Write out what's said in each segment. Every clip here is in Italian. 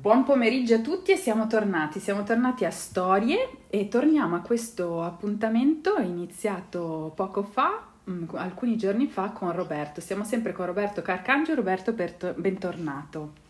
Buon pomeriggio a tutti e siamo tornati, siamo tornati a Storie e torniamo a questo appuntamento iniziato poco fa, mm, alcuni giorni fa con Roberto. Siamo sempre con Roberto Carcangio, Roberto bentornato.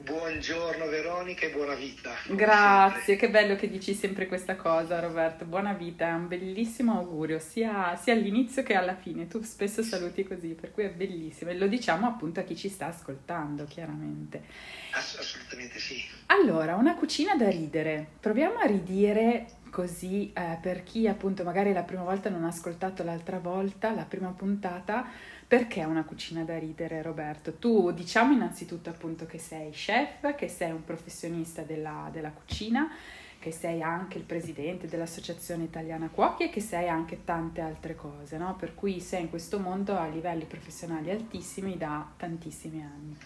Buongiorno Veronica e buona vita. Grazie, che bello che dici sempre questa cosa Roberto, buona vita, è un bellissimo augurio sia, sia, all'inizio che alla fine, tu spesso saluti così, per cui è bellissimo e lo diciamo appunto a chi ci sta ascoltando chiaramente. Ass- assolutamente sì. Allora, una cucina da ridere, proviamo a ridire così eh, per chi appunto magari la prima volta non ha ascoltato l'altra volta, la prima puntata perché una cucina da ridere, Roberto? Tu diciamo innanzitutto appunto che sei chef, che sei un professionista della, della cucina, che sei anche il presidente dell'Associazione Italiana Cuochi e che sei anche tante altre cose, no? Per cui sei in questo mondo a livelli professionali altissimi da tantissimi anni.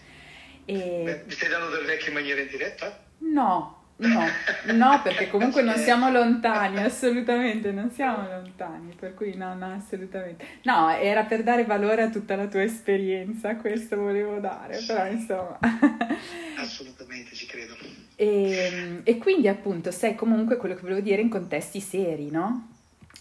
E... Beh, mi stai dando del vecchio in maniera indiretta? No, No, no, perché comunque non siamo lontani, assolutamente non siamo lontani, per cui no, no, assolutamente. No, era per dare valore a tutta la tua esperienza, questo volevo dare, però insomma. Assolutamente, ci credo. E, e quindi appunto sei comunque quello che volevo dire in contesti seri, no?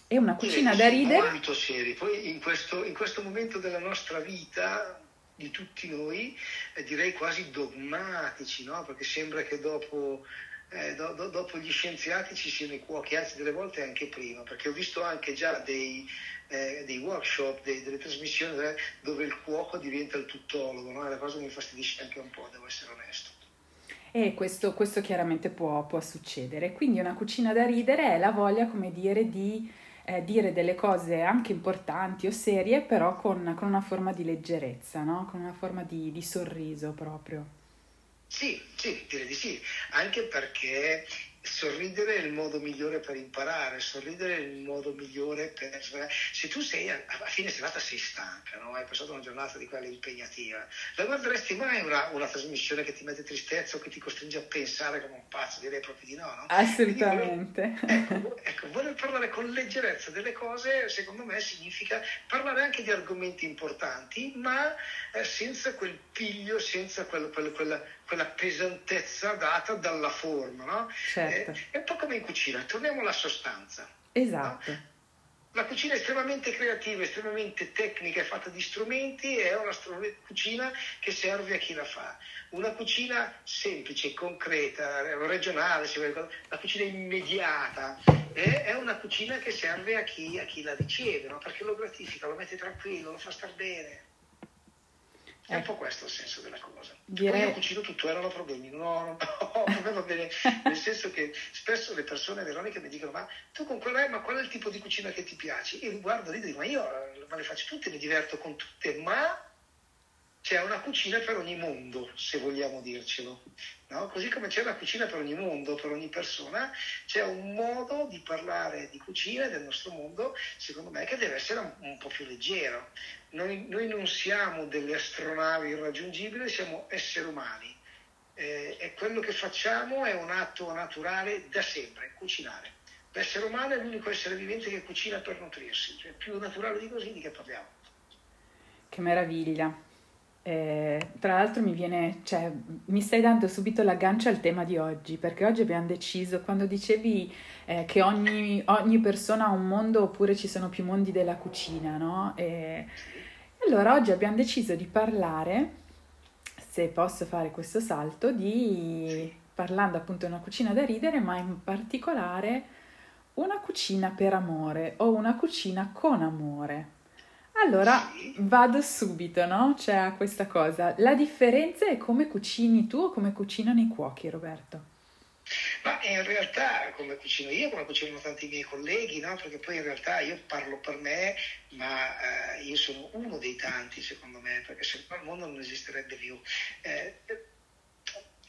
È una cucina sì, da ridere. Molto seri, poi in questo, in questo momento della nostra vita di tutti noi, eh, direi quasi dogmatici, no? Perché sembra che dopo eh, do, do, dopo gli scienziati ci siano i cuochi, anzi delle volte anche prima, perché ho visto anche già dei, eh, dei workshop, dei, delle trasmissioni eh, dove il cuoco diventa il tuttologo, no? è cosa mi fastidisce anche un po', devo essere onesto. E questo, questo chiaramente può, può, succedere. Quindi una cucina da ridere è la voglia, come dire, di eh, dire delle cose anche importanti o serie, però con, con una forma di leggerezza, no? con una forma di, di sorriso proprio. Sì, sì, direi di sì, anche perché sorridere è il modo migliore per imparare, sorridere è il modo migliore per... Se tu sei a, a fine serata sei stanca, no? hai passato una giornata di quella impegnativa, la guarderesti mai una, una, trasmissione che ti mette tristezza o che ti costringe a pensare come un pazzo? Direi proprio di no, no? Assolutamente. Voler, ecco, ecco, voler parlare con leggerezza delle cose, secondo me, significa parlare anche di argomenti importanti, ma eh, senza quel piglio, senza quel, quel, quella quella pesantezza data dalla forma, no? Certo. Eh, è un po' come in cucina, torniamo alla sostanza. Esatto. No? La cucina è estremamente creativa, estremamente tecnica, è fatta di strumenti, è una cucina che serve a chi la fa. Una cucina semplice, concreta, regionale, la cucina immediata, è una cucina che serve a chi, a chi la riceve, no? perché lo gratifica, lo mette tranquillo, lo fa star bene. È un po' questo il senso della cosa. Direi... Poi io cucino tutto, erano problemi. No, no, no, va bene. Nel senso che spesso le persone, Veronica, mi dicono: Ma tu con quella, ma qual è il tipo di cucina che ti piace? Io guardo lì e dico: Ma io ma le faccio tutte, mi diverto con tutte, ma c'è una cucina per ogni mondo, se vogliamo dircelo. No? Così come c'è una cucina per ogni mondo, per ogni persona, c'è un modo di parlare di cucina del nostro mondo, secondo me, che deve essere un, po' più leggero. Noi, noi, non siamo delle astronavi irraggiungibili, siamo esseri umani. Eh, e quello che facciamo è un atto naturale da sempre, cucinare. L'essere umano è l'unico essere vivente che cucina per nutrirsi, cioè più naturale di così di che parliamo. Che meraviglia. Eh, tra l'altro mi viene, cioè, mi stai dando subito l'aggancio al tema di oggi, perché oggi abbiamo deciso, quando dicevi eh, che ogni, ogni, persona ha un mondo oppure ci sono più mondi della cucina, no? E, allora oggi abbiamo deciso di parlare, se posso fare questo salto, di parlando appunto di una cucina da ridere, ma in particolare una cucina per amore o una cucina con amore. Allora vado subito, no? Cioè, questa cosa. La differenza è come cucini tu o come cucinano i cuochi, Roberto? Ma in realtà come cucino io, come cucinano tanti miei colleghi, no? perché poi in realtà io parlo per me, ma eh, io sono uno dei tanti secondo me, perché se no il mondo non esisterebbe più. Eh,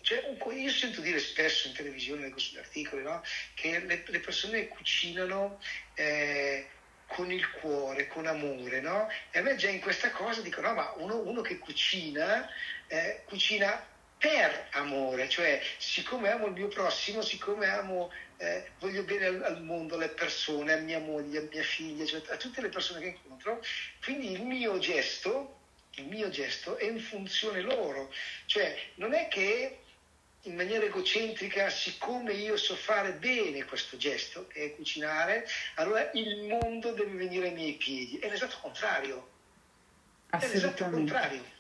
cioè, io sento dire spesso in televisione, leggo sugli articoli, no? che le, le, persone cucinano eh, con il cuore, con amore, no? E a me già in questa cosa dico, no, ma uno, uno che cucina, eh, cucina per amore, cioè siccome amo il mio prossimo, siccome amo, eh, voglio bene al, al, mondo, alle persone, a mia moglie, a mia figlia, cioè a tutte le persone che incontro, quindi il mio gesto, il mio gesto è in funzione loro, cioè non è che in maniera egocentrica, siccome io so fare bene questo gesto, che è cucinare, allora il mondo deve venire ai miei piedi. È l'esatto contrario. È l'esatto contrario.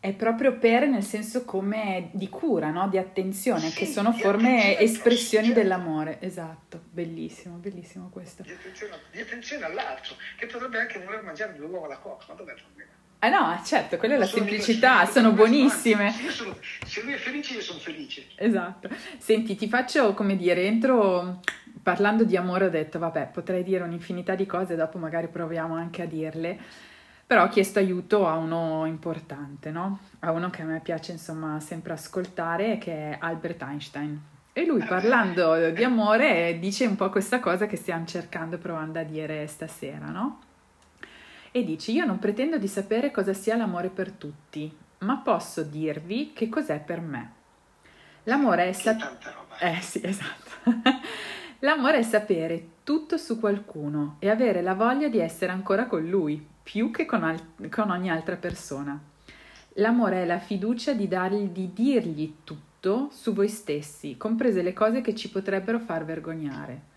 È proprio per, nel senso come di cura, no? di attenzione, sì, che sono forme, espressioni certo. dell'amore. Esatto, bellissimo, bellissimo questo. Di attenzione, di attenzione, all'altro, che potrebbe anche voler mangiare due uova alla coca, ma dov'è il problema? Ah no, certo, quella è la semplicità, sono buonissime. Sono, se lui è felice, io sono felice. Esatto. Senti, ti faccio, come dire, entro parlando di amore ho detto, vabbè, potrei dire un'infinità di cose, dopo magari proviamo anche a dirle, però ho chiesto aiuto a uno importante, no? A uno che a me piace, insomma, sempre ascoltare, che è Albert Einstein. E lui, parlando di amore, dice un po' questa cosa che stiamo cercando, provando a dire stasera, no? E dici io non pretendo di sapere cosa sia l'amore per tutti, ma posso dirvi che cos'è per me. L'amore è sapere... Eh sì, esatto. L'amore è sapere tutto su qualcuno e avere la voglia di essere ancora con lui, più che con, al- con ogni altra persona. L'amore è la fiducia di, dargli, di dirgli tutto su voi stessi, comprese le cose che ci potrebbero far vergognare.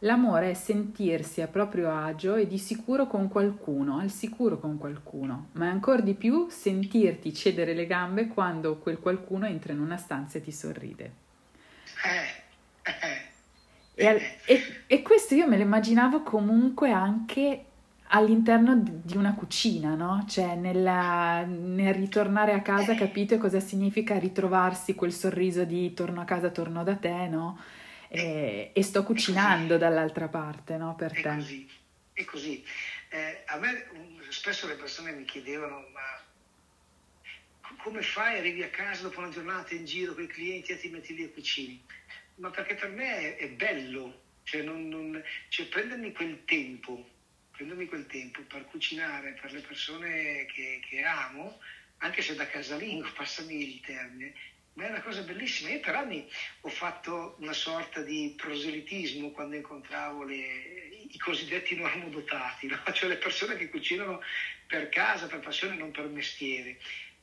L'amore è sentirsi a proprio agio e di sicuro con qualcuno, al sicuro con qualcuno, ma è ancora di più sentirti cedere le gambe quando quel qualcuno entra in una stanza e ti sorride. Eh, eh, e, e, e questo io me lo immaginavo comunque anche all'interno di una cucina, no? Cioè nella, nel ritornare a casa, capite cosa significa ritrovarsi quel sorriso di torno a casa, torno da te, no? E, e sto cucinando dall'altra parte no, per è te. Così, è così. Eh, a me spesso le persone mi chiedevano ma come fai, arrivi a casa dopo una giornata in giro con i clienti e ti metti lì a cucini? Ma perché per me è, è bello, cioè, non, non, cioè prendermi quel tempo, prendermi quel tempo per cucinare per le persone che, che amo, anche se da casalingo, passami il termine, ma è una cosa bellissima. Io per anni ho fatto una sorta di proselitismo quando incontravo le, i cosiddetti normodotati, no? cioè le persone che cucinano per casa, per passione, non per mestiere.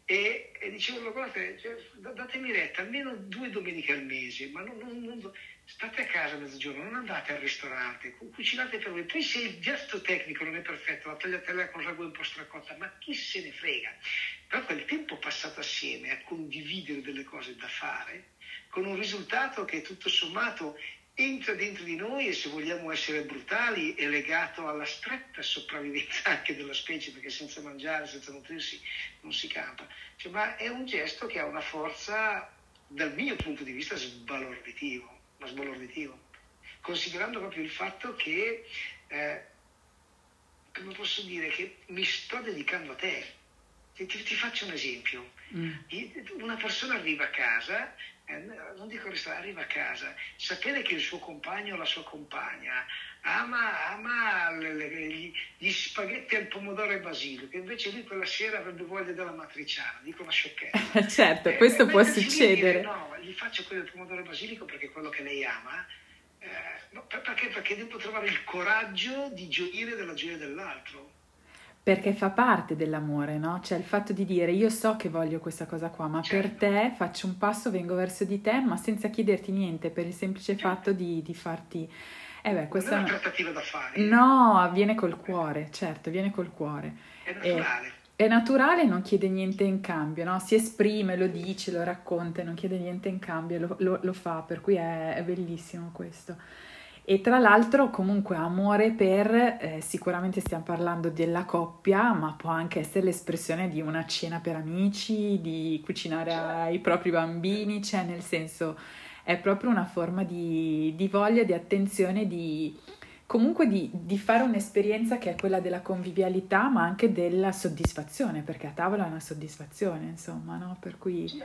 E, e dicevo, guardate, cioè, datemi retta almeno due domeniche al mese, ma non, non, non state a casa a mezzogiorno, non andate al ristorante, cucinate per voi. Poi se il gesto tecnico non è perfetto, la tagliatella con ragù un po' stracotta, ma chi se ne frega? Però quel tempo passato assieme a condividere delle cose da fare, con un risultato che tutto sommato entra dentro di noi e se vogliamo essere brutali è legato alla stretta sopravvivenza anche della specie, perché senza mangiare, senza nutrirsi non si campa. Cioè, ma è un gesto che ha una forza, dal mio punto di vista, sbalorditivo ma sbalorditivo, considerando proprio il fatto che, eh, come posso dire, che mi sto dedicando a te. Ti, ti, faccio un esempio. Mm. Una persona arriva a casa, eh, non dico restare, arriva a casa, sapere che il suo compagno o la sua compagna ama, ama le, le, gli, gli, spaghetti al pomodoro e basilico, che invece lui quella sera avrebbe voglia della matriciana, dico una sciocchezza. certo, eh, questo può succedere. Dire, no, gli faccio quello del pomodoro e basilico perché è quello che lei ama, eh, perché? perché devo trovare il coraggio di gioire della gioia dell'altro perché fa parte dell'amore, no? Cioè il fatto di dire io so che voglio questa cosa qua, ma certo. per te faccio un passo, vengo verso di te, ma senza chiederti niente, per il semplice certo. fatto di, di farti... Eh beh, questa... Non è una trattativa da fare. No, avviene col cuore, certo, viene col cuore. È naturale. È, è naturale, non chiede niente in cambio, no? Si esprime, lo dice, lo racconta, non chiede niente in cambio, lo, lo, lo fa, per cui è, è bellissimo questo. E tra l'altro comunque amore per, eh, sicuramente stiamo parlando della coppia, ma può anche essere l'espressione di una cena per amici, di cucinare ai propri bambini, cioè nel senso è proprio una forma di, di voglia, di attenzione, di comunque di, di, fare un'esperienza che è quella della convivialità, ma anche della soddisfazione, perché a tavola è una soddisfazione, insomma, no? Per cui... Sì,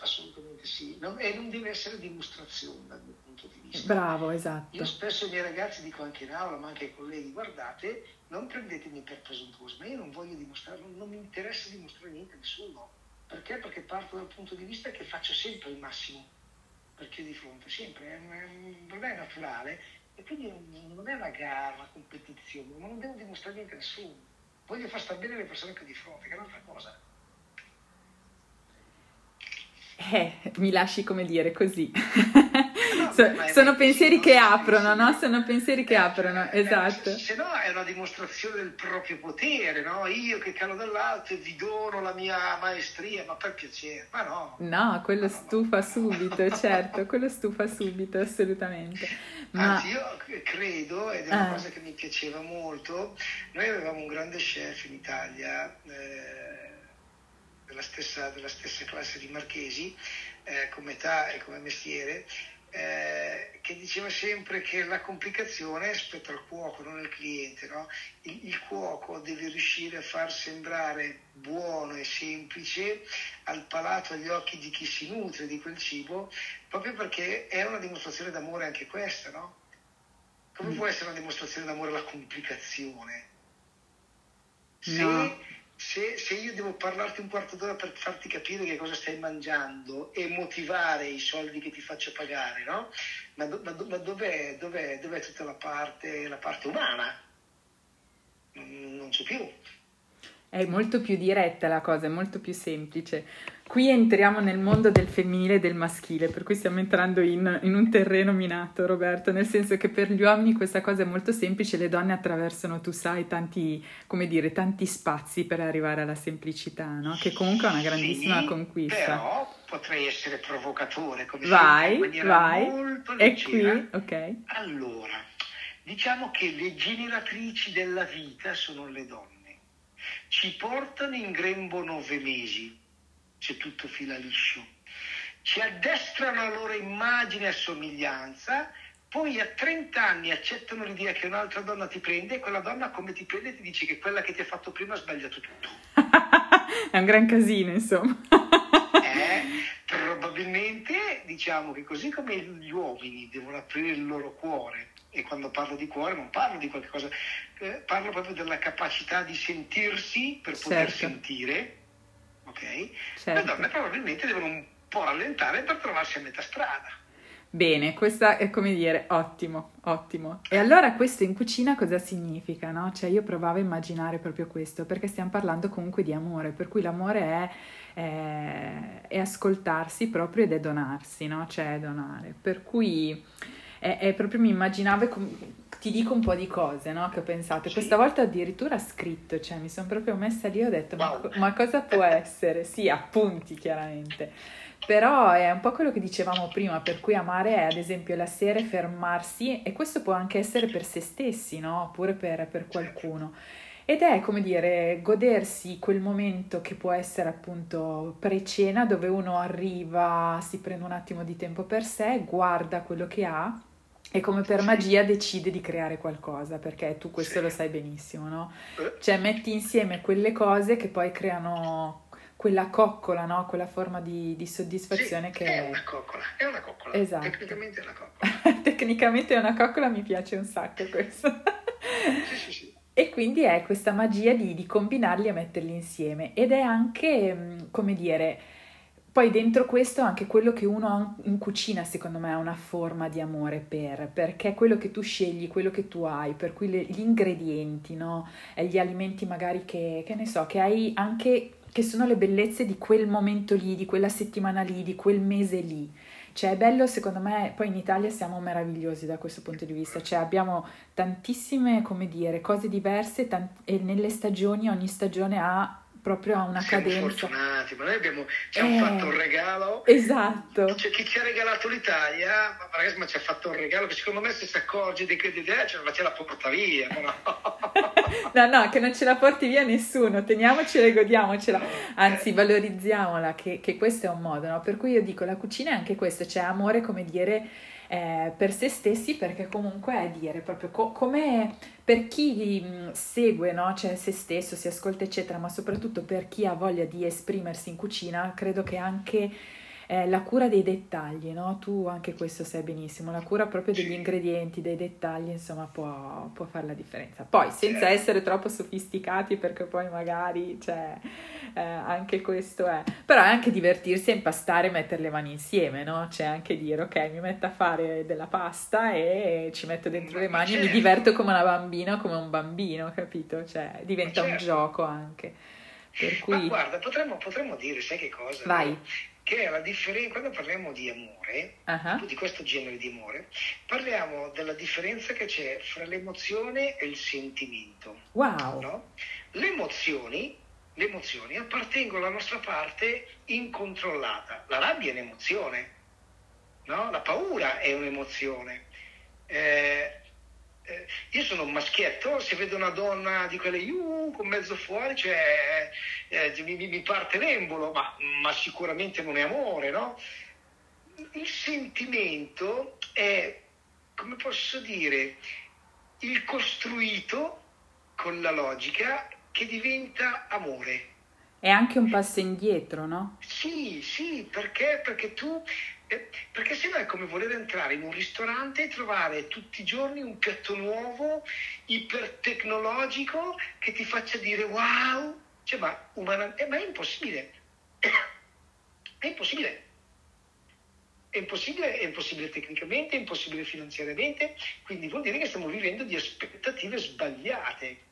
assolutamente sì, no, e non deve essere dimostrazione dal mio punto di vista. Bravo, esatto. Io spesso ai miei ragazzi dico anche in aula, ma anche ai colleghi, guardate, non prendetemi per presuntuoso, ma io non voglio dimostrare, non, non mi interessa dimostrare niente a nessuno. Perché? Perché parto dal punto di vista che faccio sempre il massimo per chi è di fronte, sempre, è, per me è naturale e quindi non è una gara, una competizione, ma non devo dimostrare niente a nessuno. Voglio far stare bene le persone che ho di fronte, che è un'altra cosa. Eh, mi lasci come dire così. No, so, sono pensieri che aprono, no? Sono pensieri che eh, aprono, cioè, esatto. Se no è una dimostrazione del proprio potere, no? Io che calo dall'alto e vi dono la mia maestria, ma per piacere, ma no. No, quello no, stufa no, subito, certo, quello stufa subito, assolutamente. Ma... Anzi, io credo, ed è una ah. cosa che mi piaceva molto, noi avevamo un grande chef in Italia, eh, della, stessa, della stessa classe di Marchesi, eh, come età e come mestiere, eh, che diceva sempre che la complicazione spetta al cuoco, non al cliente. No? Il, il, cuoco deve riuscire a far sembrare buono e semplice al palato, agli occhi di chi si nutre di quel cibo, proprio perché è una dimostrazione d'amore anche questa. No? Come mm. può essere una dimostrazione d'amore la complicazione? Se no se, se, io devo parlarti un quarto d'ora per farti capire che cosa stai mangiando e motivare i soldi che ti faccio pagare, no? Ma, do, ma, ma dov'è, dov'è, dov'è, tutta la parte, la parte umana? Non, non c'è più. È molto più diretta la cosa, è molto più semplice. Qui entriamo nel mondo del femminile e del maschile, per cui stiamo entrando in, in, un terreno minato, Roberto, nel senso che per gli uomini questa cosa è molto semplice, le donne attraversano, tu sai, tanti, come dire, tanti spazi per arrivare alla semplicità, no? che comunque è una grandissima sì, conquista. Però potrei essere provocatore, come vai, sempre, in vai. molto leggera. È qui, ok. Allora, diciamo che le generatrici della vita sono le donne. Ci portano in grembo nove mesi se tutto fila liscio. Ci addestrano la loro immagine e somiglianza, poi a 30 anni accettano l'idea che un'altra donna ti prende e quella donna come ti prende ti dice che quella che ti ha fatto prima ha sbagliato tutto. È un gran casino, insomma. eh, probabilmente diciamo che così come gli uomini devono aprire il loro cuore, e quando parlo di cuore non parlo di qualcosa, eh, parlo proprio della capacità di sentirsi per poter certo. sentire, ok? Certo. Le donne probabilmente devono un po' rallentare per trovarsi a metà strada. Bene, questa è come dire, ottimo, ottimo. E allora questo in cucina cosa significa, no? Cioè io provavo a immaginare proprio questo, perché stiamo parlando comunque di amore, per cui l'amore è, è, è ascoltarsi proprio ed è donarsi, no? Cioè è donare. Per cui è, è proprio mi immaginavo ti dico un po' di cose no, che ho pensato. Sì. Questa volta addirittura scritto, cioè mi sono proprio messa lì e ho detto wow. ma, ma, cosa può essere? Sì, appunti chiaramente. Però è un po' quello che dicevamo prima, per cui amare è ad esempio la sera fermarsi e questo può anche essere per se stessi, no? Oppure per, per qualcuno. Ed è come dire, godersi quel momento che può essere appunto pre-cena dove uno arriva, si prende un attimo di tempo per sé, guarda quello che ha e come per magia decide di creare qualcosa, perché tu questo sì. lo sai benissimo, no? Eh. Cioè metti insieme quelle cose che poi creano quella coccola, no? Quella forma di, di soddisfazione sì, che... È una coccola, è una coccola. Esatto. Tecnicamente è una coccola. Tecnicamente è una coccola, mi piace un sacco questo. sì, sì, sì. E quindi è questa magia di, di combinarli e metterli insieme. Ed è anche, mm, come dire poi dentro questo anche quello che uno in cucina secondo me ha una forma di amore per, perché quello che tu scegli, quello che tu hai, per cui le, gli ingredienti, no? E gli alimenti magari che, che ne so, che hai anche, che sono le bellezze di quel momento lì, di quella settimana lì, di quel mese lì. Cioè è bello secondo me, poi in Italia siamo meravigliosi da questo punto di vista, cioè abbiamo tantissime, come dire, cose diverse tant- e nelle stagioni, ogni stagione ha proprio a una Siamo cadenza. fortunati, ma noi abbiamo, ci eh, fatto un regalo. Esatto. Cioè, chi ci ha regalato l'Italia, ma, ragazzi, ma ci ha fatto un regalo che secondo me se si accorge di che idea, cioè, ma ce la porta via. No? no, no, che non ce la porti via nessuno, teniamocela e godiamocela, anzi valorizziamola, che, che questo è un modo, no? Per cui io dico, la cucina è anche questo, c'è cioè amore, come dire eh, per se stessi perché comunque è dire proprio co- come per chi mm, segue no? cioè se stesso, si ascolta eccetera, ma soprattutto per chi ha voglia di esprimersi in cucina, credo che anche eh, la cura dei dettagli, no? Tu anche questo sai benissimo, la cura proprio degli ingredienti, dei dettagli, insomma, può, può fare la differenza. Poi senza certo. essere troppo sofisticati, perché poi magari, cioè, eh, anche questo è. Però è anche divertirsi a impastare e mettere le mani insieme, no? C'è anche dire, ok, mi metto a fare della pasta e ci metto dentro le mani certo. e mi diverto come una bambina o come un bambino, capito? Cioè, diventa certo. un gioco anche. Per cui... Ma guarda, potremmo, potremmo, dire, sai che cosa? Vai. Che è la differenza, quando parliamo di amore, uh-huh. di questo genere di amore, parliamo della differenza che c'è fra l'emozione e il sentimento. Wow! No? Le emozioni le emozioni appartengono alla nostra parte incontrollata. La rabbia è un'emozione, no? la paura è un'emozione. Eh, eh, io sono un maschietto, se vedo una donna di quelle uh, con mezzo fuori, cioè, eh, mi, mi, parte l'embolo, ma, ma, sicuramente non è amore, no? Il sentimento è, come posso dire, il costruito con la logica che diventa amore. È anche un passo indietro, no? Sì, sì, perché? Perché tu eh, perché se no è come voler entrare in un ristorante e trovare tutti i giorni un piatto nuovo, ipertecnologico, che ti faccia dire wow, cioè, ma, umana, eh, ma è impossibile. È impossibile. È impossibile, è impossibile tecnicamente, è impossibile finanziariamente, quindi vuol dire che stiamo vivendo di aspettative sbagliate.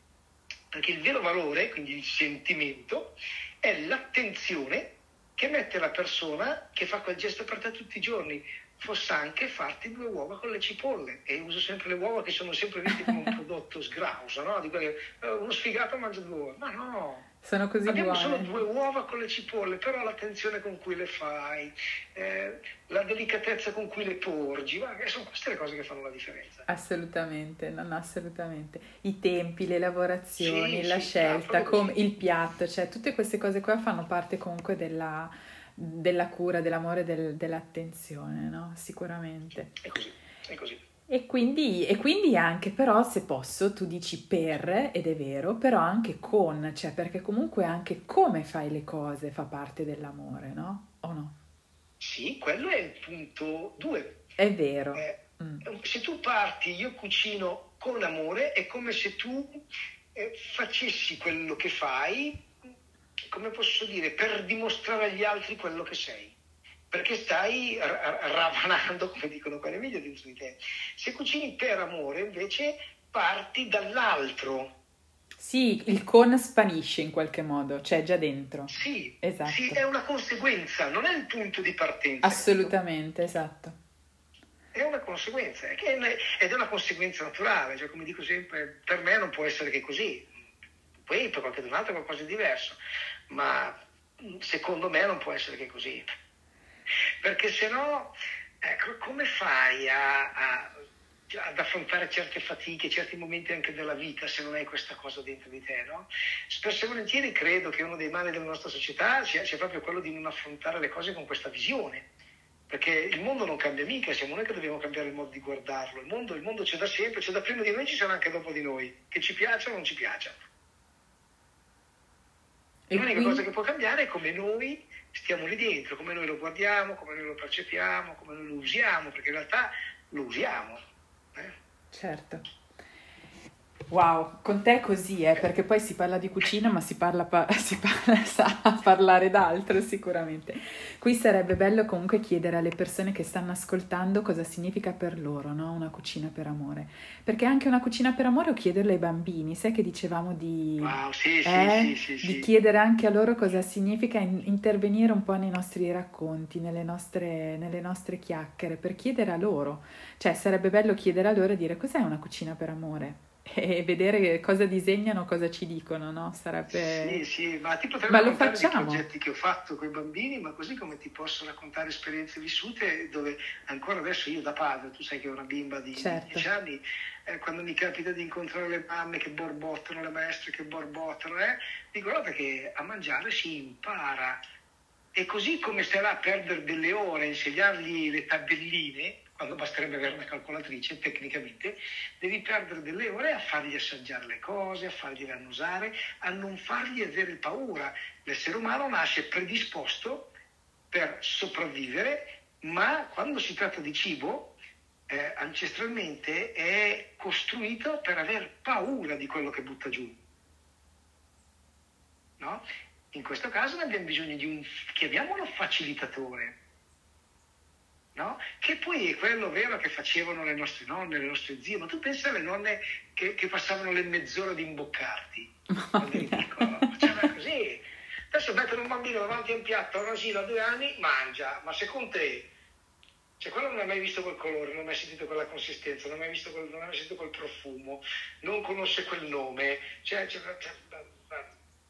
Perché il vero valore, quindi il sentimento, è l'attenzione che mette la persona che fa quel gesto per te tutti i giorni. Fosse anche farti due uova con le cipolle. E uso sempre le uova che sono sempre viste come un prodotto sgrauso, no? Di quelle, eh, uno sfigato mangia due uova. Ma no, sono così Abbiamo buone. solo due uova con le cipolle, però l'attenzione con cui le fai, eh, la delicatezza con cui le porgi, ma sono queste le cose che fanno la differenza. Assolutamente, non assolutamente. I tempi, le lavorazioni, sì, la sì, scelta, com- il piatto, cioè tutte queste cose qua fanno parte comunque della, della cura, dell'amore, del, dell'attenzione, no? Sicuramente. È così, è così. E quindi, e quindi, anche però, se posso, tu dici per, ed è vero, però anche con, cioè perché comunque anche come fai le cose fa parte dell'amore, no? O no? Sì, quello è il punto due. È vero. Eh, mm. Se tu parti, io cucino con amore, è come se tu eh, facessi quello che fai, come posso dire, per dimostrare agli altri quello che sei perché stai ravanando, come dicono qua nei video di te. Se cucini per amore, invece, parti dall'altro. Sì, il con spanisce in qualche modo, c'è già dentro. Sì, esatto. sì, è una conseguenza, non è il punto di partenza. Assolutamente, esatto. È una conseguenza, ed è una conseguenza naturale, cioè come dico sempre, per me non può essere che così, poi per qualche altro è qualcosa di diverso, ma secondo me non può essere che così perché se no ecco, come fai a, a, ad affrontare certe fatiche, certi momenti anche della vita se non hai questa cosa dentro di te? No? Spesso e volentieri credo che uno dei mali della nostra società sia, sia proprio quello di non affrontare le cose con questa visione perché il mondo non cambia mica, siamo noi che dobbiamo cambiare il modo di guardarlo. Il mondo, il mondo c'è da sempre, c'è da prima di noi, ci sarà anche dopo di noi, che ci piaccia o non ci piaccia. L'unica quindi... cosa che può cambiare è come noi stiamo lì dentro, come noi lo guardiamo, come noi lo percepiamo, come noi lo usiamo, perché in realtà lo usiamo. Eh? Certo. Wow, con te è così, eh, perché poi si parla di cucina, ma si parla, si parla sa parlare d'altro sicuramente. Qui sarebbe bello comunque chiedere alle persone che stanno ascoltando cosa significa per loro no? una cucina per amore. Perché anche una cucina per amore o chiederlo ai bambini, sai che dicevamo di, wow, sì, eh, sì, sì, di chiedere anche a loro cosa significa in, intervenire un po' nei nostri racconti, nelle nostre, nelle nostre chiacchiere, per chiedere a loro. Cioè sarebbe bello chiedere a loro e dire cos'è una cucina per amore e vedere cosa disegnano, cosa ci dicono, no? Sarebbe... Sì, sì, ma ti potrei ma raccontare i progetti che ho fatto con i bambini, ma così come ti posso raccontare esperienze vissute dove ancora adesso io da padre, tu sai che ho una bimba di certo. 10 anni, eh, quando mi capita di incontrare le mamme che borbottano, le maestre che borbottano, eh, dico guarda che a mangiare si impara. E così come sarà a perdere delle ore a insegnargli le tabelline, quando basterebbe avere una calcolatrice, tecnicamente, devi perdere delle ore a fargli assaggiare le cose, a fargli annusare, a non fargli avere paura. L'essere umano nasce predisposto per sopravvivere, ma quando si tratta di cibo, eh, ancestralmente è costruito per aver paura di quello che butta giù. No? In questo caso ne abbiamo bisogno di un, chiamiamolo facilitatore, no? che poi è quello vero che facevano le nostre nonne, le nostre zie, ma tu pensa alle nonne che, che passavano le mezz'ore ad imboccarti, quando eri piccolo, facevano così. Adesso mettere un bambino davanti a un piatto a un asilo a due anni, mangia, ma secondo te, cioè quello non ha mai visto quel colore, non ha mai sentito quella consistenza, non ha mai visto quel, non ha mai sentito quel profumo, non conosce quel nome, cioè, cioè, cioè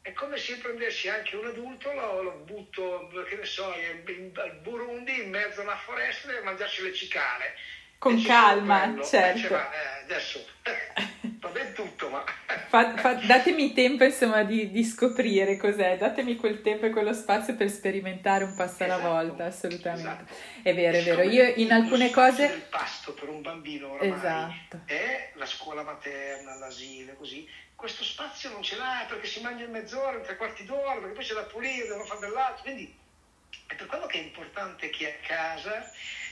è come se prendessi anche un adulto, lo, lo butto, che ne so, al Burundi in mezzo a una foresta e mangiarci le cicale. Con calma, certo. Cioè, eh, adesso va bene tutto, ma... fa, fa, datemi tempo insomma di, di, scoprire cos'è, datemi quel tempo e quello spazio per sperimentare un passo alla esatto, volta, assolutamente. Esatto. È vero, è vero. Io in alcune cose... Il pasto per un bambino oramai esatto. è la scuola materna, l'asilo, così questo spazio non ce l'ha perché si mangia in mezz'ora, in tre quarti d'ora, perché poi c'è da pulire, devono fare dell'altro. Quindi è per quello che è importante che a casa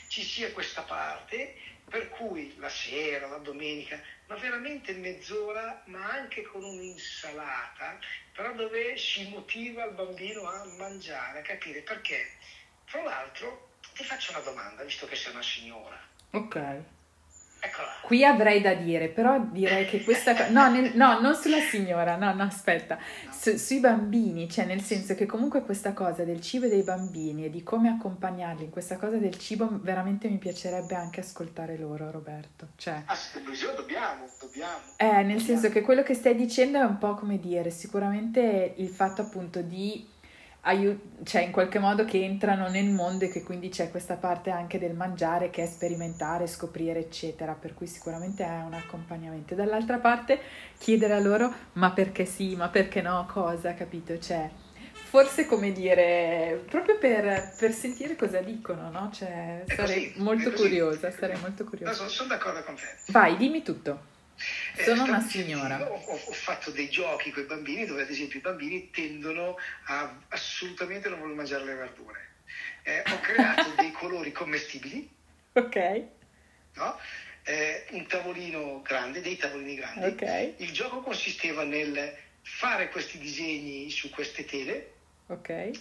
ci sia questa parte per cui la sera, la domenica, ma veramente mezz'ora, ma anche con un'insalata, però dove si motiva il bambino a mangiare, a capire perché. Tra l'altro ti faccio una domanda, visto che sei una signora. Ok. Qui avrei da dire, però direi che questa cosa... No, nel... no, non sulla signora, no, no, aspetta. Su, sui bambini, cioè nel senso che comunque questa cosa del cibo e dei bambini e di come accompagnarli in questa cosa del cibo, veramente mi piacerebbe anche ascoltare loro, Roberto. Cioè... Ah, dobbiamo, dobbiamo. Eh, nel senso che quello che stai dicendo è un po' come dire, sicuramente il fatto appunto di aiut- cioè in qualche modo che entrano nel mondo e che quindi c'è questa parte anche del mangiare che è sperimentare, scoprire, eccetera, per cui sicuramente è un accompagnamento. Dall'altra parte chiedere a loro ma perché sì, ma perché no, cosa, capito? Cioè, forse come dire, proprio per, per sentire cosa dicono, no? Cioè, sarei così, molto curiosa, sarei molto curiosa. No, sono d'accordo con te. Vai, dimmi tutto. Sono una signora. Ho, ho, fatto dei giochi con i bambini dove ad esempio i bambini tendono a assolutamente non voler mangiare le verdure. Eh, ho creato dei colori commestibili. Ok. No? Eh, un tavolino grande, dei tavolini grandi. Okay. Il gioco consisteva nel fare questi disegni su queste tele. Ok.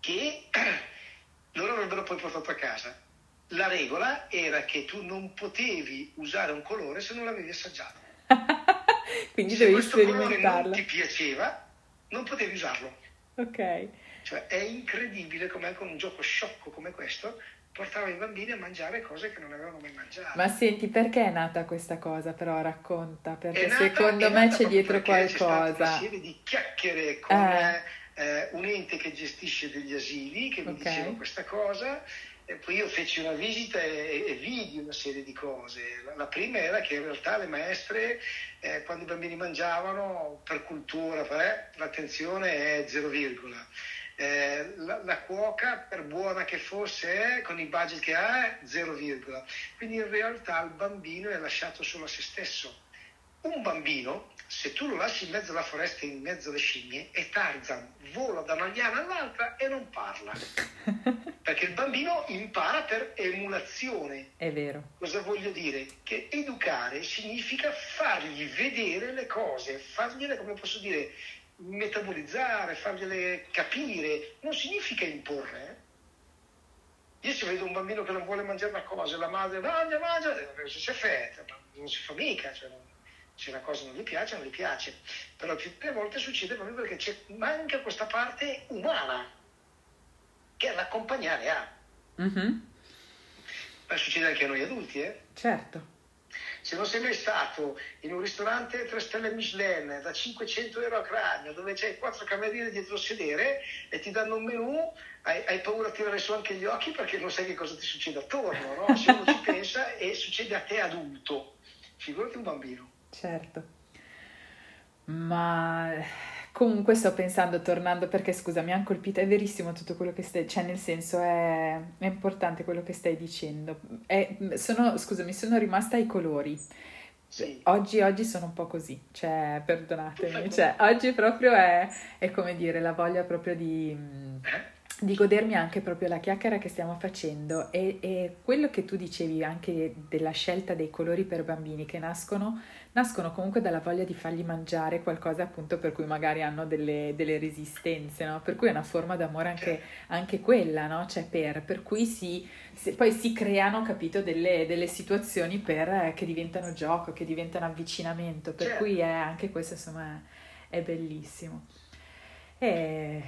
Che loro avrebbero poi portato a casa la regola era che tu non potevi usare un colore se non l'avevi assaggiato. Quindi se dovevi sperimentarlo. Se ti piaceva, non potevi usarlo. Ok. Cioè è incredibile come con un gioco sciocco come questo portava i bambini a mangiare cose che non avevano mai mangiato. Ma senti, perché è nata questa cosa? Però racconta, perché nata, secondo me c'è dietro qualcosa. C'è una serie di chiacchiere con eh. Eh, un ente che gestisce degli asili che mi okay. diceva questa cosa e poi io feci una visita e, e vidi una serie di cose. La, la, prima era che in realtà le maestre, eh, quando i bambini mangiavano, per cultura, per, l'attenzione è zero virgola. Eh, la, la, cuoca, per buona che fosse, con i budget che ha, è zero virgola. Quindi in realtà il bambino è lasciato solo a se stesso. Un bambino se tu lo lasci in mezzo alla foresta, in mezzo alle scimmie, e Tarzan vola da una liana all'altra e non parla. Perché il bambino impara per emulazione. È vero. Cosa voglio dire? Che educare significa fargli vedere le cose, fargliele, come posso dire, metabolizzare, fargliele capire. Non significa imporre. Eh? Io se vedo un bambino che non vuole mangiare una cosa, la madre mangia, mangia, si è fetta, non si fa mica. Cioè se una cosa non gli piace, non gli piace. Però più delle volte succede proprio perché manca questa parte umana che l'accompagnare ha. Mm-hmm. Ma succede anche a noi adulti, eh? Certo. Se non sei mai stato in un ristorante 3 stelle Michelin da 500 euro a cranio, dove c'hai quattro cameriere dietro il sedere e ti danno un menù, hai, hai, paura a tirare su anche gli occhi perché non sai che cosa ti succede attorno, no? Se uno ci pensa e succede a te adulto, figurati un bambino. Certo, ma comunque sto pensando, tornando, perché scusa, mi ha colpito, è verissimo tutto quello che stai, cioè nel senso è, è importante quello che stai dicendo. È, sono, scusami, sono rimasta ai colori. Sì. Oggi, oggi, sono un po' così, cioè, perdonatemi, cioè, oggi proprio è, è, come dire, la voglia proprio di... Eh? di godermi anche proprio la chiacchiera che stiamo facendo e, e, quello che tu dicevi anche della scelta dei colori per bambini che nascono, nascono comunque dalla voglia di fargli mangiare qualcosa appunto per cui magari hanno delle, delle resistenze, no? per cui è una forma d'amore anche, anche quella, no? cioè per, per cui si, si, poi si creano, capito, delle, delle situazioni per, che diventano gioco, che diventano avvicinamento, per certo. cui è, anche questo insomma è, è bellissimo. E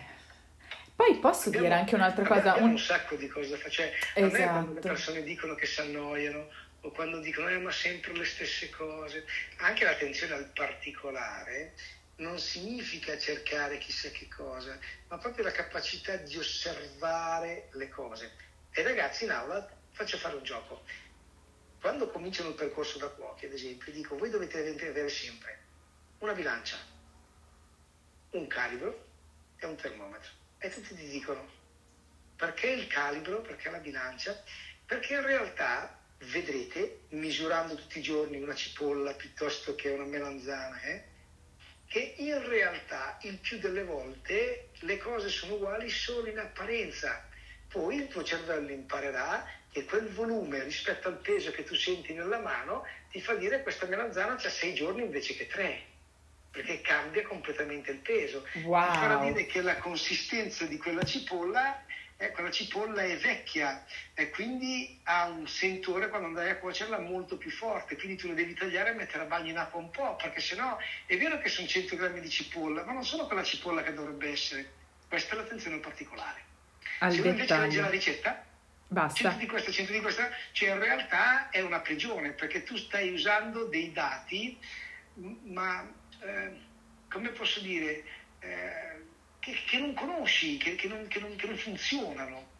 Poi posso abbiamo, dire anche un'altra cosa. Abbiamo un... un sacco di cose da fare. Cioè, esatto. a me quando le persone dicono che si annoiano o quando dicono eh, ma sempre le stesse cose, anche l'attenzione al particolare non significa cercare chissà che cosa, ma proprio la capacità di osservare le cose. E ragazzi in aula faccio fare un gioco. Quando cominciano il percorso da cuochi, ad esempio, dico voi dovete avere sempre una bilancia, un calibro e un termometro. E tutti ti dicono perché il calibro, perché la bilancia? Perché in realtà vedrete, misurando tutti i giorni una cipolla piuttosto che una melanzana, eh, che in realtà il più delle volte le cose sono uguali solo in apparenza. Poi il tuo cervello imparerà che quel volume rispetto al peso che tu senti nella mano ti fa dire questa melanzana ha sei giorni invece che tre, perché cambia completamente il peso. Wow. Farà dire che la consistenza di quella cipolla ecco, la cipolla è vecchia e quindi ha un sentore quando andrai a cuocerla molto più forte, quindi tu la devi tagliare e mettere a bagno in acqua un po', perché sennò è vero che sono 100 grammi di cipolla, ma non sono quella cipolla che dovrebbe essere. Questa è l'attenzione particolare. Al Se uno invece legge la ricetta, Basta. 100 di questa, 100 di questa, cioè in realtà è una prigione, perché tu stai usando dei dati, ma eh, come posso dire... Eh, che, che non conosci, che, che, non, non, che, non, funzionano.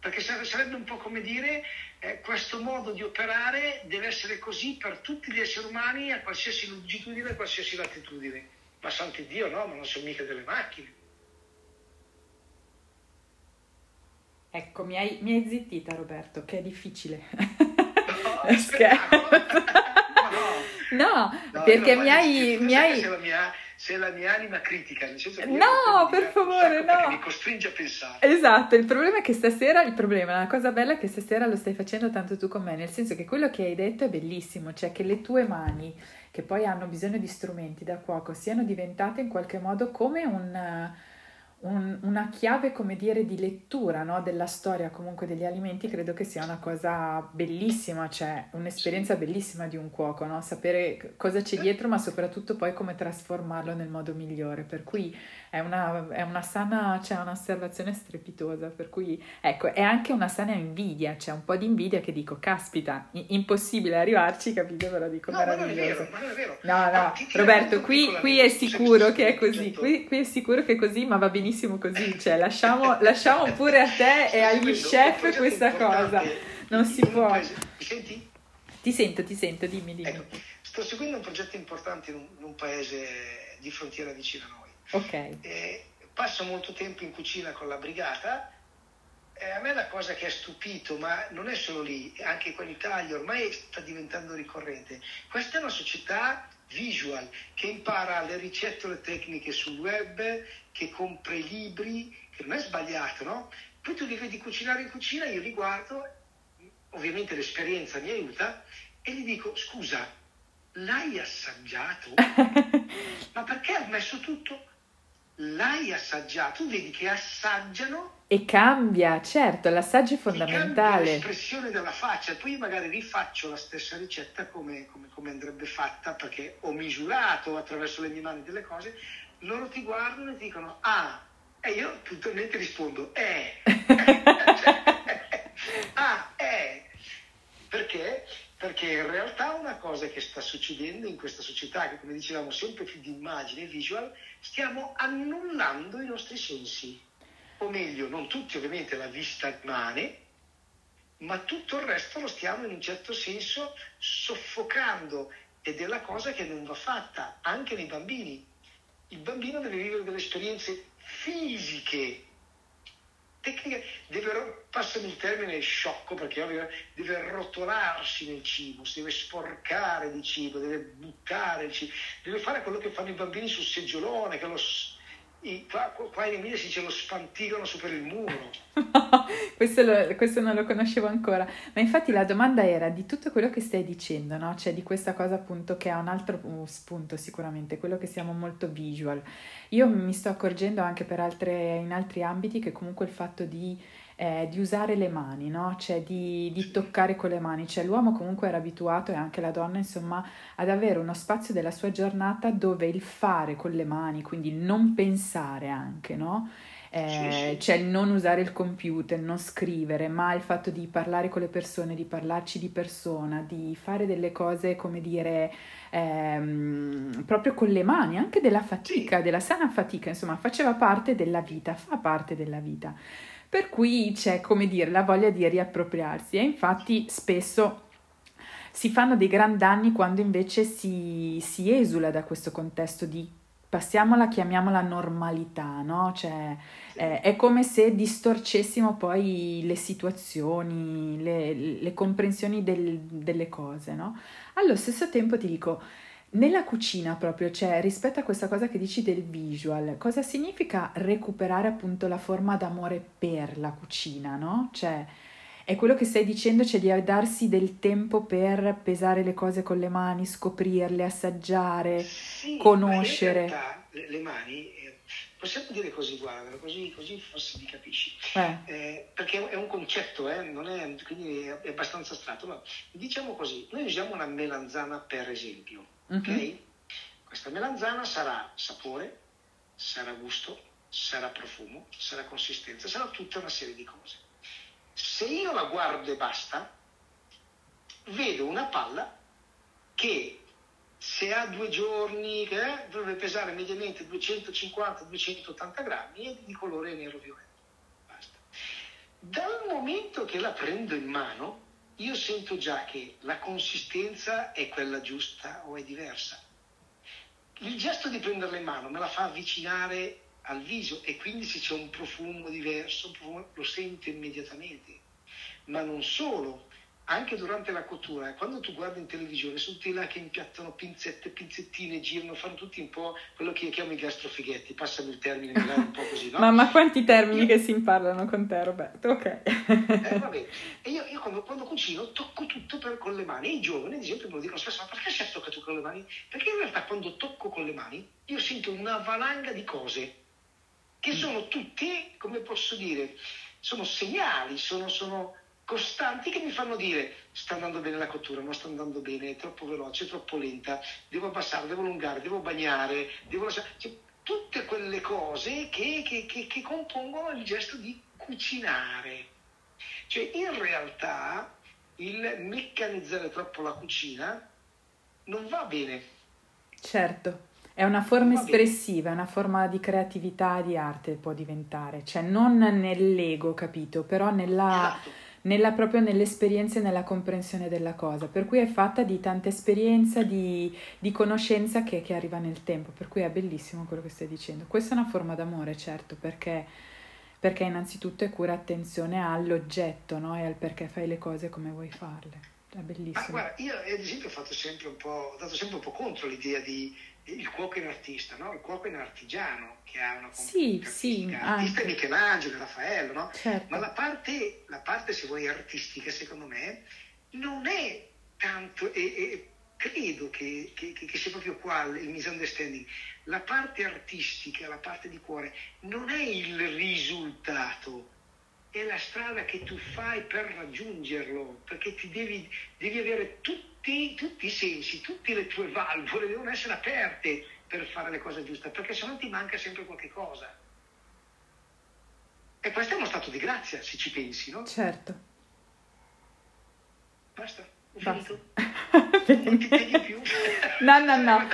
Perché sarebbe un po' come dire eh, questo modo di operare deve essere così per tutti gli esseri umani a qualsiasi longitudine a qualsiasi latitudine. Ma santi Dio no, ma non sono mica delle macchine. Ecco, mi hai, mi hai zittita Roberto, che è difficile. No, Scherzo. No, no, perché mi hai... Mi hai... Se la mia se la mia anima critica, nel senso che no, per favore, no. mi costringe a pensare. Esatto, il problema è che stasera, il problema, la cosa bella è che stasera lo stai facendo tanto tu con me, nel senso che quello che hai detto è bellissimo, cioè che le tue mani, che poi hanno bisogno di strumenti da cuoco, siano diventate in qualche modo come un un, una chiave, come dire, di lettura no? della storia comunque degli alimenti, credo che sia una cosa bellissima, cioè un'esperienza bellissima di un cuoco, no? sapere cosa c'è dietro, ma soprattutto poi come trasformarlo nel modo migliore. Per cui è una, è una sana, c'è cioè un'osservazione strepitosa, per cui ecco, è anche una sana invidia, c'è un po' di invidia che dico, caspita, impossibile arrivarci, capito? Però dico no, meraviglioso. Ma non è vero, No, no, Roberto, qui, qui è sicuro che è così, qui, qui è sicuro che è così, ma va benissimo così, cioè lasciamo, lasciamo pure a te e agli chef questa cosa, non si può. Mi senti? Ti sento, ti sento, dimmi, dimmi. Ecco, sto seguendo un progetto importante in un, in un paese di frontiera vicino a noi. Ok. E passo molto tempo in cucina con la brigata eh, a me la cosa che ha stupito, ma non è solo lì, anche qua in Italia ormai sta diventando ricorrente, questa è una società visual che impara le ricette le tecniche sul web, che compra i libri, che non è sbagliato, no? Poi tu li vedi cucinare in cucina, io li guardo, ovviamente l'esperienza mi aiuta, e gli dico, scusa, l'hai assaggiato? Ma perché ha messo tutto? L'hai assaggiato? Tu vedi che assaggiano e cambia, certo, l'assaggio è fondamentale. l'espressione della faccia, poi magari rifaccio la stessa ricetta come, come, come, andrebbe fatta perché ho misurato attraverso le mie mani delle cose, loro ti guardano e ti dicono ah, e io puntualmente rispondo eh, ah, eh, perché? Perché in realtà una cosa che sta succedendo in questa società, che come dicevamo sempre più di immagine visual, stiamo annullando i nostri sensi. O meglio, non tutti ovviamente la vista rimane, ma tutto il resto lo stiamo in un certo senso soffocando. Ed è la cosa che non va fatta anche nei bambini. Il bambino deve vivere delle esperienze fisiche, tecniche, deve, passami il termine sciocco perché deve rotolarsi nel cibo, si deve sporcare di cibo, deve buttare il cibo, deve fare quello che fanno i bambini sul seggiolone, che lo i, qua, qua, in Emilia si dice lo spantigano su per il muro. questo, lo, questo, non lo conoscevo ancora. Ma infatti la domanda era di tutto quello che stai dicendo, no? Cioè di questa cosa appunto che ha un altro spunto sicuramente, quello che siamo molto visual. Io mi sto accorgendo anche altre, in altri ambiti che comunque il fatto di eh, di usare le mani, no? cioè di, di, toccare con le mani, cioè l'uomo comunque era abituato e anche la donna insomma ad avere uno spazio della sua giornata dove il fare con le mani, quindi non pensare anche, no? eh, cioè il non usare il computer, non scrivere, ma il fatto di parlare con le persone, di parlarci di persona, di fare delle cose, come dire, ehm, proprio con le mani, anche della fatica, della sana fatica, insomma, faceva parte della vita, fa parte della vita. Per cui c'è, come dire, la voglia di riappropriarsi e infatti spesso si fanno dei gran danni quando invece si, si esula da questo contesto di passiamola, chiamiamola normalità, no? Cioè, eh, è come se distorcessimo poi le situazioni, le, le comprensioni del, delle cose, no? Allo stesso tempo ti dico, nella cucina proprio, cioè rispetto a questa cosa che dici del visual, cosa significa recuperare appunto la forma d'amore per la cucina, no? Cioè è quello che stai dicendo, cioè di darsi del tempo per pesare le cose con le mani, scoprirle, assaggiare, sì, conoscere. Ma le, le mani, eh, possiamo dire così, guarda, così, così forse mi capisci. Eh. Eh, perché è un concetto, eh, non è, quindi è abbastanza astratto. Ma diciamo così, noi usiamo una melanzana per esempio Mm-hmm. Questa melanzana sarà sapore, sarà gusto, sarà profumo, sarà consistenza, sarà tutta una serie di cose. Se io la guardo e basta, vedo una palla che se ha due giorni eh, dovrebbe pesare mediamente 250-280 grammi e di colore nero-violetto. Basta. Dal momento che la prendo in mano, io sento già che la consistenza è quella giusta o è diversa. Il gesto di prenderla in mano me la fa avvicinare al viso e quindi se c'è un profumo diverso lo sento immediatamente. Ma non solo, anche durante la cottura, quando tu guardi in televisione, sono tutti là che impiattano pinzette, pinzettine, girano, fanno tutti un po' quello che io chiamo i gastrofighetti, passami il termine, un po' così, no? ma, quanti termini io... che si imparano con te, Roberto? Ok. eh, vabbè. E io, io quando, quando, cucino tocco tutto per, con le mani, e i giovani, ad esempio, me lo dicono spesso, ma perché si tocca tu con le mani? Perché in realtà quando tocco con le mani, io sento una valanga di cose, che mm. sono tutti, come posso dire, sono segnali, sono... sono costanti che mi fanno dire sta andando bene la cottura, non sta andando bene, è troppo veloce, è troppo lenta, devo abbassare, devo allungare, devo bagnare, devo lasciare... Cioè, tutte quelle cose che, che, che, che, compongono il gesto di cucinare. Cioè in realtà il meccanizzare troppo la cucina non va bene. Certo. È una forma espressiva, è una forma di creatività, di arte può diventare, cioè non nell'ego, capito, però nella, esatto nella, proprio nell'esperienza e nella comprensione della cosa, per cui è fatta di tanta esperienza, di, di conoscenza che, che, arriva nel tempo, per cui è bellissimo quello che stai dicendo. Questa è una forma d'amore, certo, perché, perché innanzitutto è cura attenzione all'oggetto no? e al perché fai le cose come vuoi farle. È bellissimo. Ma guarda, io ad esempio ho fatto sempre po', ho dato sempre un po' contro l'idea di il cuoco in artista, no? il cuoco in artigiano che ha una sì, sì, l'artista è Michelangelo, Raffaello, no? certo. ma la parte, la parte, se vuoi, artistica, secondo me, non è tanto, e, e credo che, che, che, sia proprio qua il misunderstanding, la parte artistica, la parte di cuore, non è il risultato, è la strada che tu fai per raggiungerlo, perché ti devi, devi avere tutti, tutti, i sensi, tutte le tue valvole devono essere aperte per fare le cose giuste, perché se no ti manca sempre qualche cosa. E questo è uno stato di grazia, se ci pensi, no? Certo. Basta, ho finito. non ti chiedi più. No, no, no.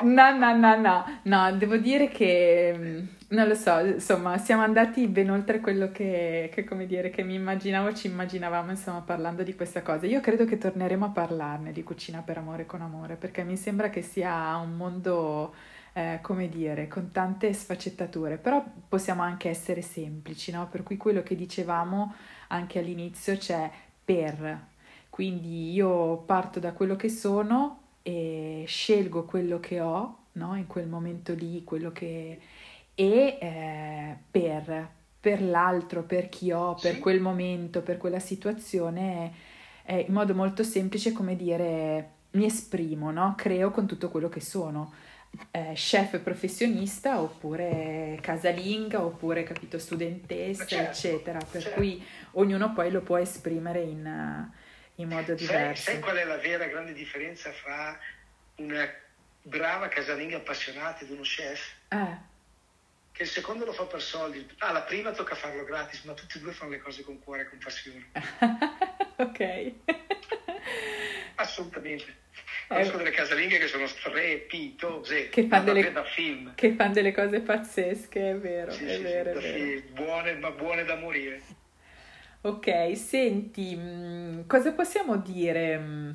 No, no, no, no. No, devo dire che mm, non lo so, insomma, siamo andati ben oltre quello che, che, come dire, che mi immaginavo, ci immaginavamo, insomma, parlando di questa cosa. Io credo che torneremo a parlarne di cucina per amore con amore, perché mi sembra che sia un mondo, eh, come dire, con tante sfaccettature, però possiamo anche essere semplici, no? Per cui quello che dicevamo anche all'inizio c'è per, quindi io parto da quello che sono e scelgo quello che ho, no? In quel momento lì, quello che e eh, per, per, l'altro, per chi ho, per sì. quel momento, per quella situazione, eh, in modo molto semplice, come dire, mi esprimo, no? creo con tutto quello che sono. Eh, chef professionista oppure casalinga oppure capito studentessa certo, eccetera per certo. cui ognuno poi lo può esprimere in, in modo diverso sai, sai qual è la vera grande differenza fra una brava casalinga appassionata ed uno chef? Eh che il secondo lo fa per soldi. Ah, la prima tocca farlo gratis, ma tutti e due fanno le cose con cuore e con passione. ok. Assolutamente. Eh, delle casalinghe che sono strepitose, che fanno delle, da film. Che fanno delle cose pazzesche, è vero, sì, è sì, vero, sì, è vero. Buone, ma buone da morire. Ok, senti, mm, cosa possiamo dire mm,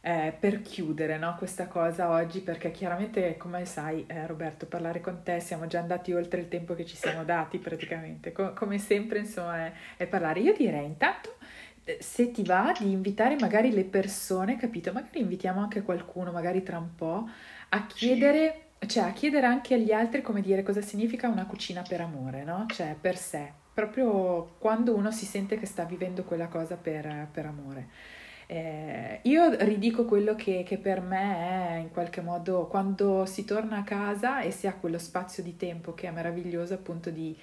eh, per chiudere no, questa cosa oggi? Perché chiaramente, come sai, eh, Roberto, parlare con te siamo già andati oltre il tempo che ci siamo dati praticamente. Co- come sempre, insomma, è, è parlare. Io direi intanto eh, se ti va di invitare magari le persone, capito? Magari invitiamo anche qualcuno, magari tra un po', a chiedere, cioè a chiedere anche agli altri come dire cosa significa una cucina per amore, no? Cioè per sé, proprio quando uno si sente che sta vivendo quella cosa per, per amore. Eh, io ridico quello che, che, per me è in qualche modo quando si torna a casa e si ha quello spazio di tempo che è meraviglioso appunto di,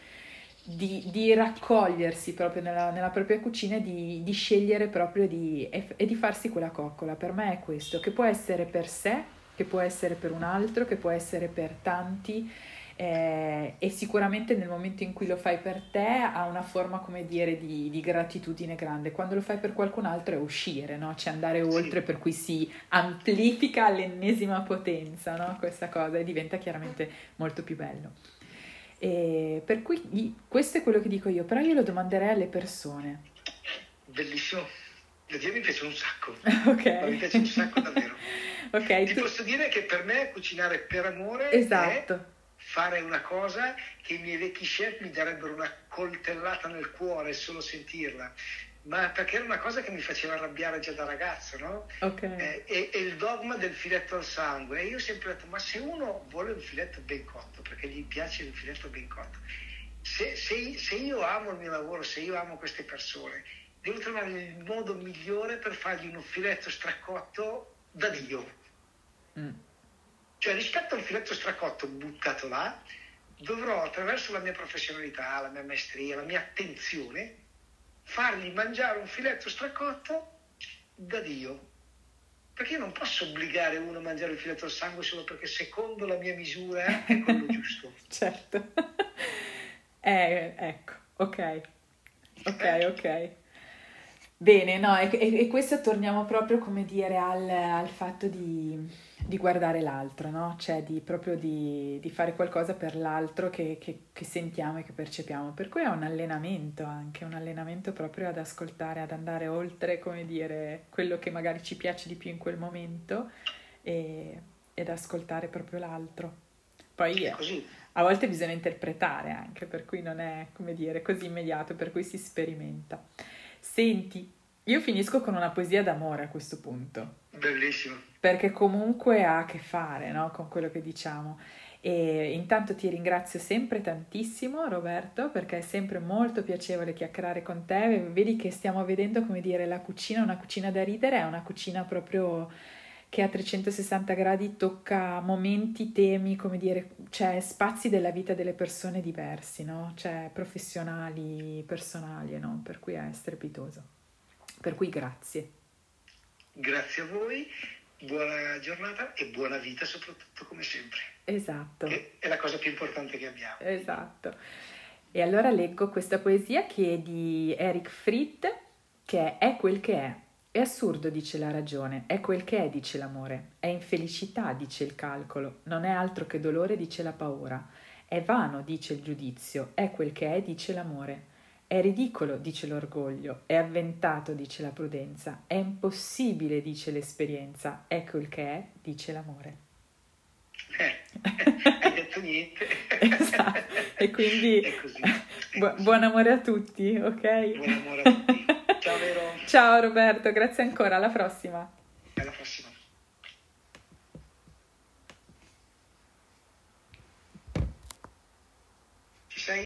di, di raccogliersi proprio nella, nella propria cucina e di, di, scegliere proprio e, e di farsi quella coccola. Per me è questo, che può essere per sé, che può essere per un altro, che può essere per tanti eh, e sicuramente nel momento in cui lo fai per te ha una forma, come dire, di, di gratitudine grande. Quando lo fai per qualcun altro è uscire, no? Cioè andare oltre, per cui si amplifica all'ennesima potenza, no? Questa cosa e diventa chiaramente molto più bello. E per cui questo è quello che dico io, però io lo domanderei alle persone. Bellissimo. A Dio mi piace un sacco. ok. Mi piace un sacco davvero. ok. Ti tu... posso dire che per me cucinare per amore esatto. è fare una cosa che i miei vecchi chef mi darebbero una coltellata nel cuore solo sentirla. Ma perché era una cosa che mi faceva arrabbiare già da ragazzo, no? Okay. Eh, e, e, il dogma del filetto al sangue. E io ho sempre detto, ma se uno vuole un filetto ben cotto, perché gli piace il filetto ben cotto, se, se, se io amo il mio lavoro, se io amo queste persone, devo trovare il modo migliore per fargli uno filetto stracotto da Dio. Mm. Cioè rispetto al filetto stracotto buttato là, dovrò attraverso la mia professionalità, la mia maestria, la mia attenzione, fargli mangiare un filetto stracotto da Dio. Perché io non posso obbligare uno a mangiare il filetto al sangue solo perché secondo la mia misura è quello giusto. certo. eh, ecco, ok. Ok, eh. ok. Bene, no, e, e, questo torniamo proprio, come dire, al, al fatto di, di, guardare l'altro, no? Cioè di, proprio di, di fare qualcosa per l'altro che, che, che, sentiamo e che percepiamo. Per cui è un allenamento anche, un allenamento proprio ad ascoltare, ad andare oltre, come dire, quello che magari ci piace di più in quel momento e, ed ascoltare proprio l'altro. Poi a volte bisogna interpretare anche, per cui non è, come dire, così immediato, per cui si sperimenta. Senti, io finisco con una poesia d'amore a questo punto. Bellissimo. Perché comunque ha a che fare no, con quello che diciamo. E intanto ti ringrazio sempre tantissimo Roberto perché è sempre molto piacevole chiacchierare con te. Vedi che stiamo vedendo come dire la cucina, una cucina da ridere, è una cucina proprio che a 360 gradi tocca momenti, temi, come dire, cioè spazi della vita delle persone diversi, no? Cioè professionali, personali, no? Per cui è strepitoso. Per cui grazie. Grazie a voi, buona giornata e buona vita soprattutto come sempre. Esatto. Che è la cosa più importante che abbiamo. Esatto. E allora leggo questa poesia che è di Eric Fried, che è quel che è. È assurdo, dice la ragione, è quel che è, dice l'amore, è infelicità, dice il calcolo, non è altro che dolore, dice la paura, è vano, dice il giudizio, è quel che è, dice l'amore, è ridicolo, dice l'orgoglio, è avventato, dice la prudenza, è impossibile, dice l'esperienza, è quel che è, dice l'amore. Eh, hai detto niente. esatto. E quindi bu- buon amore a tutti, ok? Buon amore a tutti. Ciao. Ciao Roberto, grazie ancora, alla prossima. Alla prossima.